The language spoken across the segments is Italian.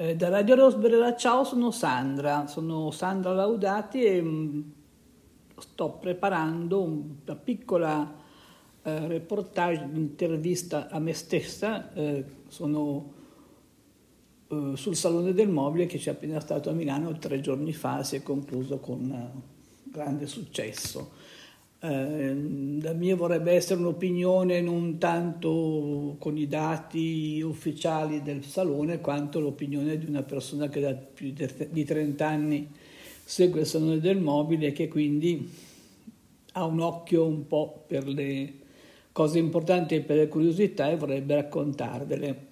Eh, da Radio Rosberera Ciao sono Sandra, sono Sandra Laudati e mm, sto preparando una piccola eh, reportage, intervista a me stessa, eh, sono eh, sul Salone del Mobile che c'è appena stato a Milano tre giorni fa, si è concluso con eh, grande successo. Eh, la mia vorrebbe essere un'opinione non tanto con i dati ufficiali del salone quanto l'opinione di una persona che da più di 30 anni segue il salone del mobile e che quindi ha un occhio un po' per le cose importanti e per le curiosità e vorrebbe raccontarvele.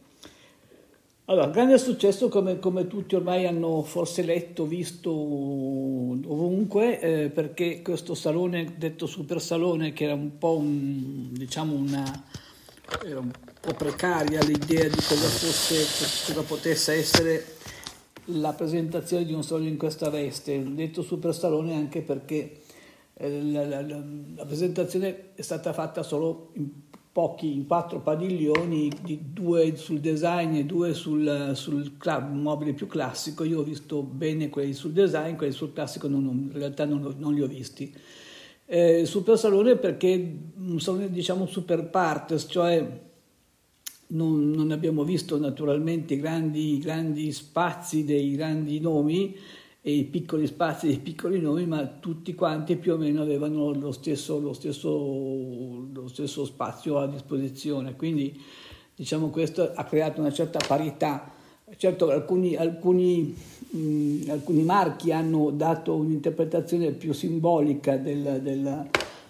Allora, grande successo come, come, tutti ormai hanno forse letto, visto ovunque, eh, perché questo salone, detto super salone, che era un po' un, diciamo una, era un po' precaria l'idea di cosa fosse, cosa potesse essere la presentazione di un salone in questa veste, detto super salone anche perché eh, la, la, la, la presentazione è stata fatta solo in pochi, in quattro padiglioni, due sul design e due sul, sul club mobile più classico. Io ho visto bene quelli sul design, quelli sul classico non, in realtà non, non, li ho visti. Eh, super salone perché salone diciamo super partes, cioè non, non abbiamo visto naturalmente grandi, grandi spazi dei grandi nomi, e i piccoli spazi dei piccoli nomi, ma tutti quanti più o meno avevano lo stesso, lo stesso, lo stesso spazio a disposizione. Quindi diciamo questo ha creato una certa parità. Certo alcuni, alcuni, mh, alcuni marchi hanno dato un'interpretazione più simbolica del, del,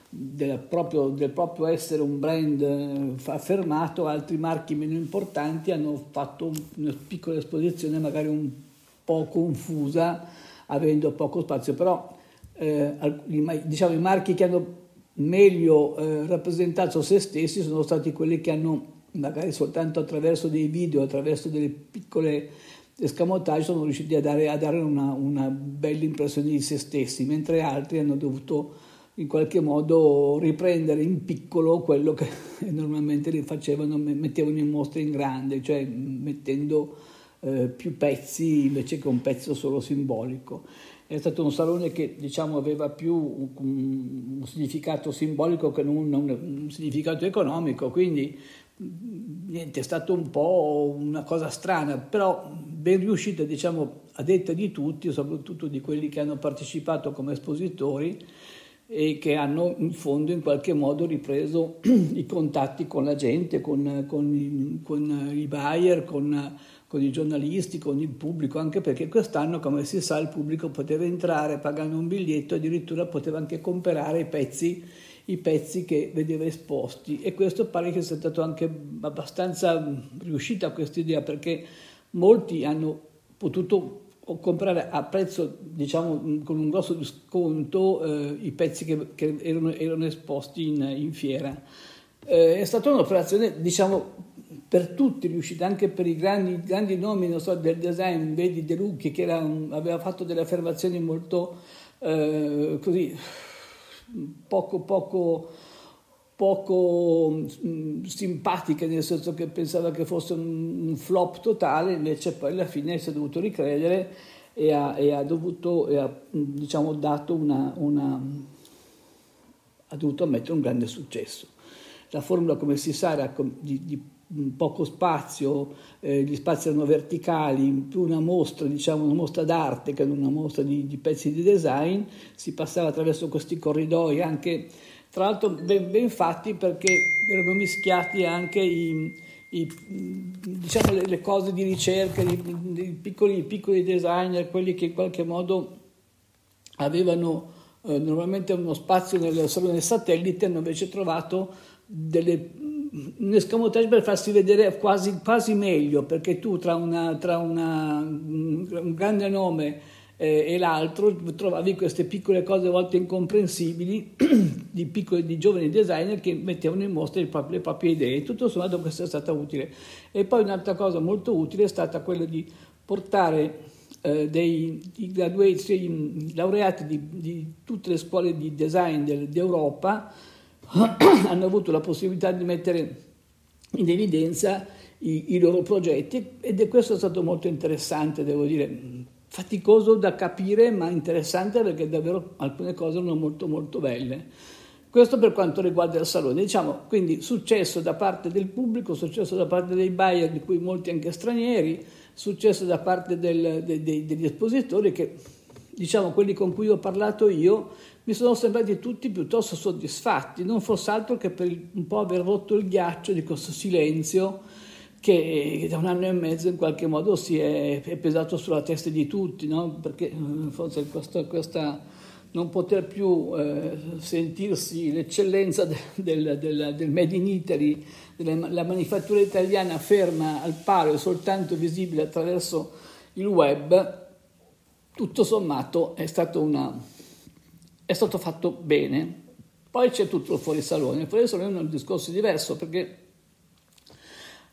del, proprio, del proprio essere un brand eh, affermato, altri marchi meno importanti hanno fatto una piccola esposizione magari un po' confusa avendo poco spazio, però eh, diciamo, i marchi che hanno meglio eh, rappresentato se stessi sono stati quelli che hanno magari soltanto attraverso dei video, attraverso delle piccole escamotage sono riusciti a dare, a dare una, una, bella impressione di se stessi, mentre altri hanno dovuto in qualche modo riprendere in piccolo quello che normalmente li facevano, mettevano in mostra in grande, cioè mettendo eh, più pezzi invece che un pezzo solo simbolico. È stato un salone che diciamo, aveva più un, un significato simbolico che non un, un significato economico, quindi niente, è stato un po' una cosa strana, però ben riuscita diciamo, a detta di tutti, soprattutto di quelli che hanno partecipato come espositori e che hanno in fondo in qualche modo ripreso i contatti con la gente, con, con, con i buyer, con con i giornalisti, con il pubblico, anche perché quest'anno, come si sa, il pubblico poteva entrare pagando un biglietto, addirittura poteva anche comprare i pezzi, i pezzi che vedeva esposti e questo pare che sia stato anche abbastanza riuscita questa idea perché molti hanno potuto comprare a prezzo, diciamo, con un grosso sconto eh, i pezzi che, che erano, erano, esposti in, in fiera. Eh, è stata un'operazione, diciamo, per tutti riuscita, anche per i grandi, grandi nomi so, del design, vedi De Lucchi che un, aveva fatto delle affermazioni molto eh, così, poco, poco, poco mh, mm, simpatiche, nel senso che pensava che fosse un, un, flop totale, invece poi alla fine si è dovuto ricredere e ha, e ha dovuto, e ha, diciamo, dato una, una, ha dovuto ammettere un grande successo. La formula, come si sa, era di, di poco spazio, eh, gli spazi erano verticali, più una mostra, diciamo una mostra d'arte che non una mostra di, di, pezzi di design, si passava attraverso questi corridoi anche, tra l'altro ben, ben fatti perché erano mischiati anche i, i, diciamo le, le, cose di ricerca, i, piccoli, piccoli designer, quelli che in qualche modo avevano eh, normalmente uno spazio nel salone satellite, hanno invece trovato delle un escamotage per farsi vedere quasi, quasi meglio, perché tu tra, una, tra una, un grande nome eh, e l'altro trovavi queste piccole cose a volte incomprensibili di piccoli, di giovani designer che mettevano in mostra proprio, le proprie idee. Tutto sommato questo è stato utile. E poi un'altra cosa molto utile è stata quella di portare eh, dei, graduati, dei laureati di, di, tutte le scuole di design del, d'Europa hanno avuto la possibilità di mettere in evidenza i, i loro progetti ed è questo stato molto interessante, devo dire, faticoso da capire ma interessante perché davvero alcune cose erano molto molto belle. Questo per quanto riguarda il salone, diciamo quindi successo da parte del pubblico, successo da parte dei buyer, di cui molti anche stranieri, successo da parte del, de, de, degli espositori che diciamo quelli con cui ho parlato io mi sono sembrati tutti piuttosto soddisfatti, non fosse altro che per un po' aver rotto il ghiaccio di questo silenzio che da un anno e mezzo in qualche modo si è, è pesato sulla testa di tutti, no? perché eh, forse questa, questa non poter più eh, sentirsi l'eccellenza del, del, del, del, Made in Italy, della manifattura italiana ferma al paro e soltanto visibile attraverso il web, tutto sommato è stato, una, è stato fatto bene. Poi c'è tutto il fuorisalone. Il fuorisalone è un discorso diverso perché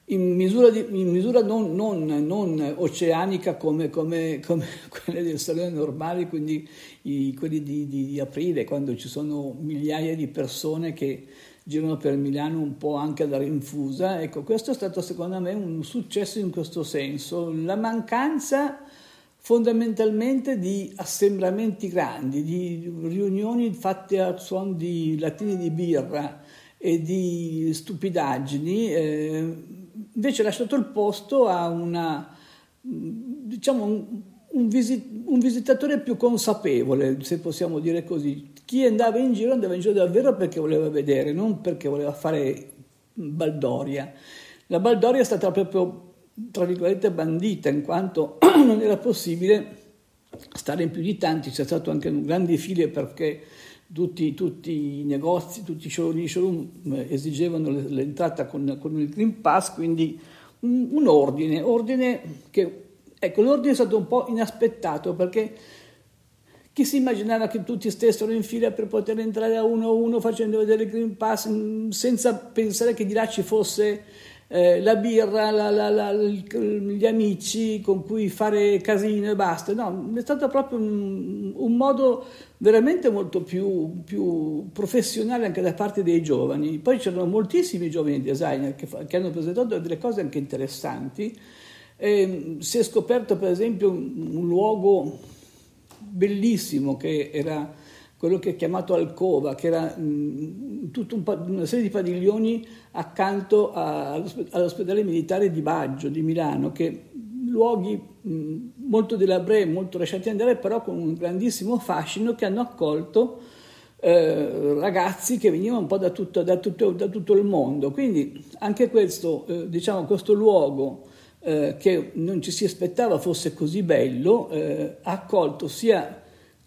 in misura, di, in misura non, non, non, oceanica come, come, come, quelle del salone normale, quindi i, quelli di, di, aprile, quando ci sono migliaia di persone che girano per Milano un po' anche da rinfusa. Ecco, questo è stato secondo me un successo in questo senso. La mancanza fondamentalmente di assembramenti grandi, di riunioni fatte a suon di latini di birra e di stupidaggini. Eh, invece ha lasciato il posto a una, diciamo, un, un, visit, un, visitatore più consapevole, se possiamo dire così. Chi andava in giro andava in giro davvero perché voleva vedere, non perché voleva fare baldoria. La baldoria è stata proprio, tra virgolette, bandita, in quanto non era possibile stare in più di tanti, c'è stato anche un grande file perché tutti, tutti, i negozi, tutti i showroom, showroom eh, esigevano l'entrata con, con, il Green Pass, quindi un, un, ordine, ordine che, ecco, l'ordine è stato un po' inaspettato perché chi si immaginava che tutti stessero in fila per poter entrare a uno a uno facendo vedere il Green Pass mm, senza pensare che di là ci fosse eh, la birra, la, la, la, gli amici con cui fare casino e basta. No, è stato proprio un, un modo veramente molto più, più, professionale anche da parte dei giovani. Poi c'erano moltissimi giovani designer che, che hanno presentato delle cose anche interessanti. E si è scoperto per esempio un, un luogo bellissimo che era quello che è chiamato Alcova, che era mh, tutta un, una serie di padiglioni accanto a, all'ospedale militare di Baggio, di Milano, che luoghi mh, molto delabré, molto lasciati andare, però con un grandissimo fascino che hanno accolto eh, ragazzi che venivano un po' da tutto, da tutto, da tutto il mondo. Quindi anche questo, eh, diciamo, questo luogo eh, che non ci si aspettava fosse così bello, eh, ha accolto sia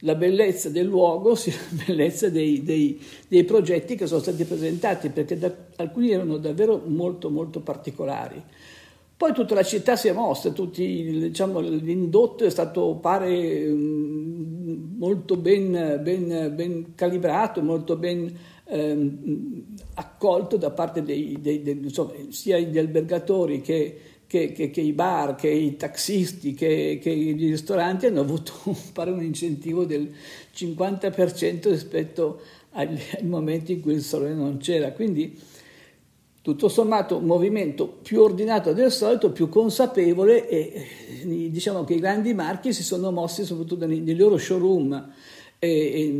la bellezza del luogo sia la bellezza dei, dei, dei progetti che sono stati presentati, perché da, alcuni erano davvero molto molto particolari. Poi tutta la città si è mossa, tutti, diciamo, l'indotto è stato, pare, mm, molto ben, ben, ben calibrato, molto ben ehm, accolto da parte dei, dei, dei, insomma, sia degli albergatori che che, che, che, i bar, che i taxisti, che, che, i ristoranti hanno avuto pare un incentivo del 50% rispetto agli, ai momenti in cui il sole non c'era. Quindi tutto sommato un movimento più ordinato del solito, più consapevole e diciamo che i grandi marchi si sono mossi soprattutto nei, nei loro showroom e, e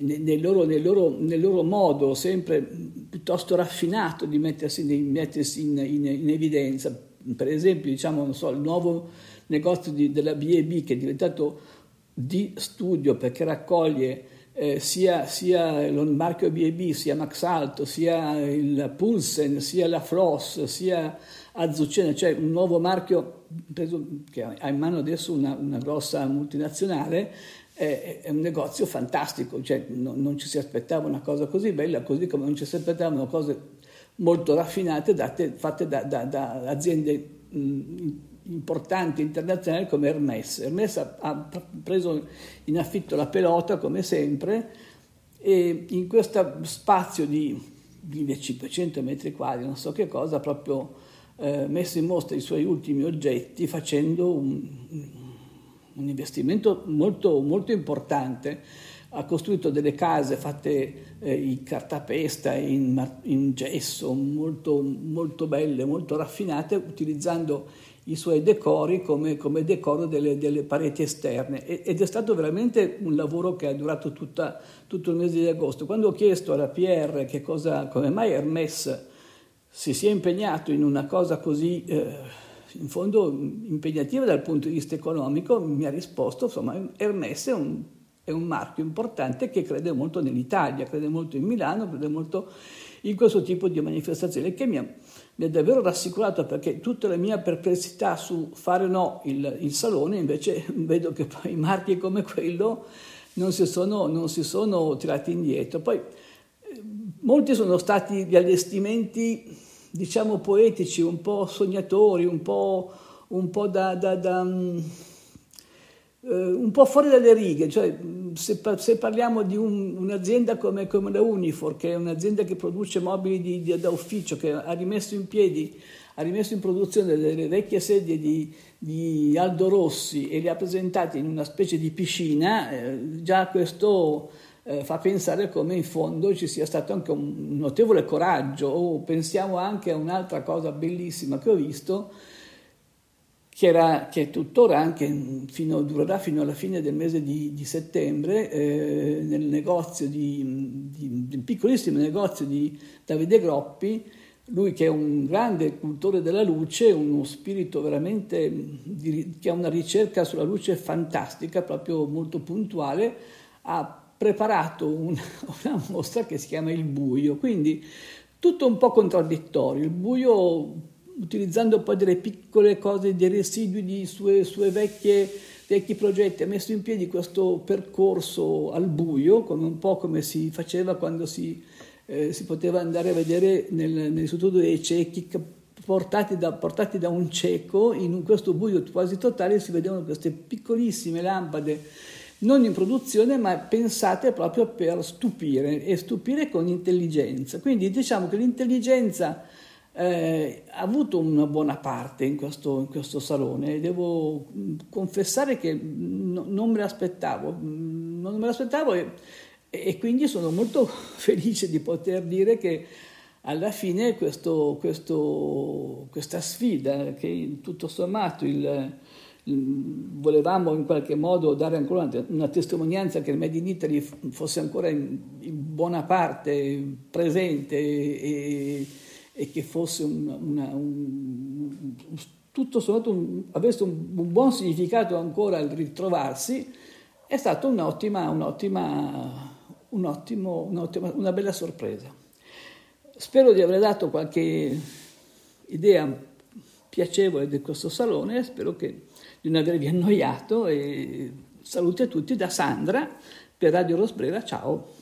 nel, loro, nel, loro, nel, loro, modo sempre piuttosto raffinato di mettersi, di mettersi in, in, in evidenza per esempio diciamo, so, il nuovo negozio di, della BB che è diventato di studio perché raccoglie eh, sia, sia il marchio BB, sia Max Alto, sia il Pulsen, sia la Floss, sia Azucena, cioè un nuovo marchio che ha in mano adesso una, una grossa multinazionale, è, è, un negozio fantastico, cioè, no, non ci si aspettava una cosa così bella, così come non ci si aspettavano cose molto raffinate date, fatte da, da, da aziende mh, importanti internazionali come Hermes. Hermes ha, ha, preso in affitto la pelota come sempre e in questo spazio di, di 500 metri quadri, non so che cosa, ha proprio eh, messo in mostra i suoi ultimi oggetti facendo un, un investimento molto, molto importante ha costruito delle case fatte eh, in cartapesta, in, in gesso, molto, molto, belle, molto raffinate, utilizzando i suoi decori come, come decoro delle, delle, pareti esterne. ed è stato veramente un lavoro che ha durato tutta, tutto il mese di agosto. Quando ho chiesto alla PR cosa, come mai Hermès si sia impegnato in una cosa così... Eh, in fondo impegnativa dal punto di vista economico, mi ha risposto, insomma, Hermès è un, è un marchio importante che crede molto nell'Italia, crede molto in Milano, crede molto in questo tipo di manifestazione, che mi ha, mi ha davvero rassicurato perché tutta la mia perplessità su fare o no il, il, salone, invece vedo che poi marchi come quello non si sono, non si sono tirati indietro. Poi eh, molti sono stati gli allestimenti diciamo poetici, un po' sognatori, un po', un po da, da, da um, un po' fuori dalle righe, cioè se, se parliamo di un, un'azienda come, come, la Unifor, che è un'azienda che produce mobili di, di, da ufficio, che ha rimesso in piedi, ha rimesso in produzione delle vecchie sedie di, di Aldo Rossi e le ha presentate in una specie di piscina, eh, già questo eh, fa pensare come in fondo ci sia stato anche un notevole coraggio. O pensiamo anche a un'altra cosa bellissima che ho visto che, era, che tuttora anche fino, durerà fino alla fine del mese di, di settembre eh, nel negozio di, di, di, piccolissimo negozio di Davide Groppi lui che è un grande cultore della luce, uno spirito veramente di, che ha una ricerca sulla luce fantastica, proprio molto puntuale, ha preparato una, una mostra che si chiama Il buio, quindi tutto un po' contraddittorio. Il buio utilizzando poi delle piccole cose, dei residui di sue, sue vecchie, vecchi progetti, ha messo in piedi questo percorso al buio, come un po' come si faceva quando si, eh, si poteva andare a vedere nel, nell'istituto dei ciechi, portati da, portati da un cieco, in questo buio quasi totale si vedevano queste piccolissime lampade non in produzione ma pensate proprio per stupire e stupire con intelligenza. Quindi diciamo che l'intelligenza eh, ha avuto una buona parte in questo, in questo salone. Devo confessare che no, non me l'aspettavo, non me l'aspettavo e, e, quindi sono molto felice di poter dire che alla fine questo, questo, questa sfida che tutto sommato il volevamo in qualche modo dare ancora una, testimonianza che il Made in Italy fosse ancora in, in buona parte presente e, e che fosse una, una, un, tutto sommato un, avesse un, un, buon significato ancora al ritrovarsi, è stata un'ottima, un'ottima, un'ottimo, un'ottima, una bella sorpresa. Spero di aver dato qualche idea piacevole di questo salone, spero che di non avervi annoiato e saluti a tutti da Sandra per Radio Rosbrera, ciao!